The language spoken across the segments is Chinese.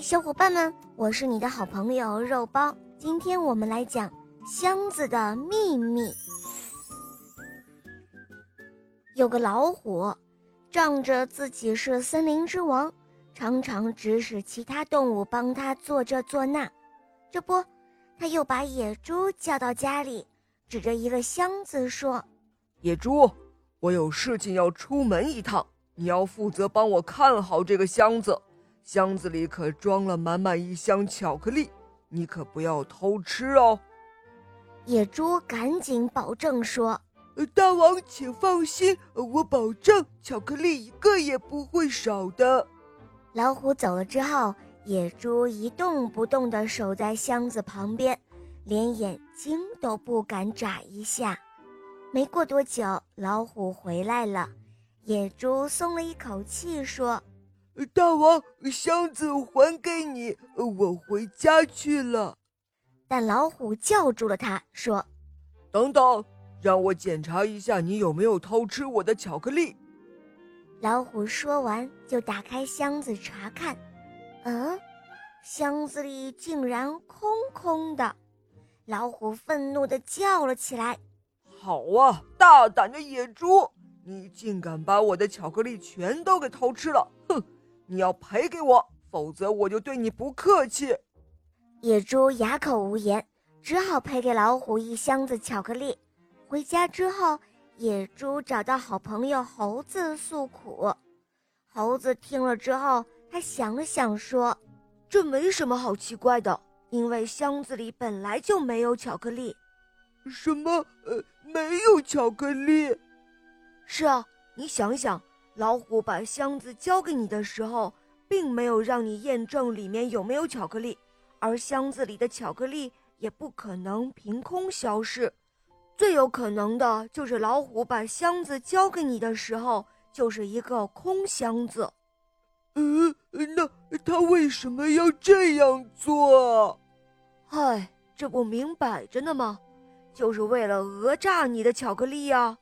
小伙伴们，我是你的好朋友肉包。今天我们来讲箱子的秘密。有个老虎，仗着自己是森林之王，常常指使其他动物帮他做这做那。这不，他又把野猪叫到家里，指着一个箱子说：“野猪，我有事情要出门一趟，你要负责帮我看好这个箱子。”箱子里可装了满满一箱巧克力，你可不要偷吃哦。野猪赶紧保证说：“大王，请放心，我保证巧克力一个也不会少的。”老虎走了之后，野猪一动不动地守在箱子旁边，连眼睛都不敢眨一下。没过多久，老虎回来了，野猪松了一口气说。大王，箱子还给你，我回家去了。但老虎叫住了他，说：“等等，让我检查一下你有没有偷吃我的巧克力。”老虎说完，就打开箱子查看。嗯，箱子里竟然空空的。老虎愤怒地叫了起来：“好啊，大胆的野猪，你竟敢把我的巧克力全都给偷吃了！哼！”你要赔给我，否则我就对你不客气。野猪哑口无言，只好赔给老虎一箱子巧克力。回家之后，野猪找到好朋友猴子诉苦。猴子听了之后，他想了想说：“这没什么好奇怪的，因为箱子里本来就没有巧克力。”“什么？呃，没有巧克力？”“是啊，你想想。”老虎把箱子交给你的时候，并没有让你验证里面有没有巧克力，而箱子里的巧克力也不可能凭空消失。最有可能的就是老虎把箱子交给你的时候，就是一个空箱子。呃，那他为什么要这样做？嗨，这不明摆着呢吗？就是为了讹诈你的巧克力呀！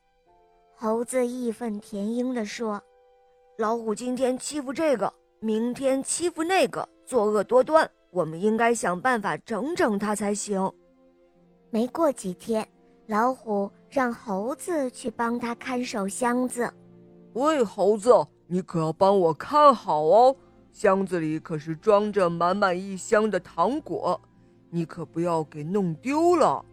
猴子义愤填膺地说。老虎今天欺负这个，明天欺负那个，作恶多端。我们应该想办法整整他才行。没过几天，老虎让猴子去帮他看守箱子。喂，猴子，你可要帮我看好哦，箱子里可是装着满满一箱的糖果，你可不要给弄丢了。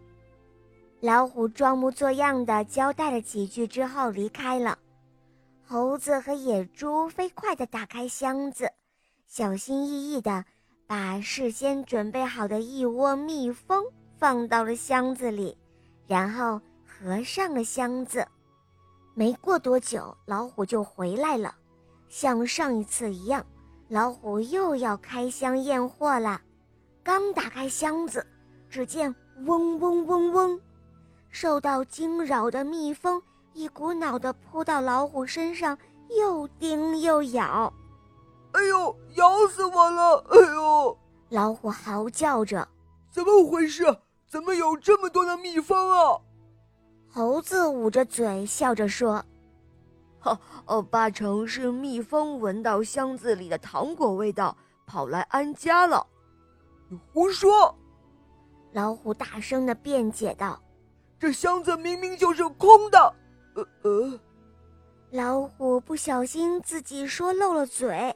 老虎装模作样的交代了几句之后离开了。猴子和野猪飞快地打开箱子，小心翼翼地把事先准备好的一窝蜜蜂放到了箱子里，然后合上了箱子。没过多久，老虎就回来了，像上一次一样，老虎又要开箱验货了。刚打开箱子，只见嗡嗡嗡嗡，受到惊扰的蜜蜂。一股脑的扑到老虎身上，又叮又咬。哎呦，咬死我了！哎呦！老虎嚎叫着：“怎么回事？怎么有这么多的蜜蜂啊？”猴子捂着嘴笑着说：“哈，哦，八成是蜜蜂闻到箱子里的糖果味道，跑来安家了。”你胡说！老虎大声的辩解道：“这箱子明明就是空的。”呃呃，老虎不小心自己说漏了嘴，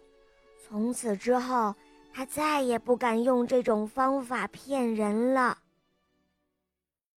从此之后，他再也不敢用这种方法骗人了。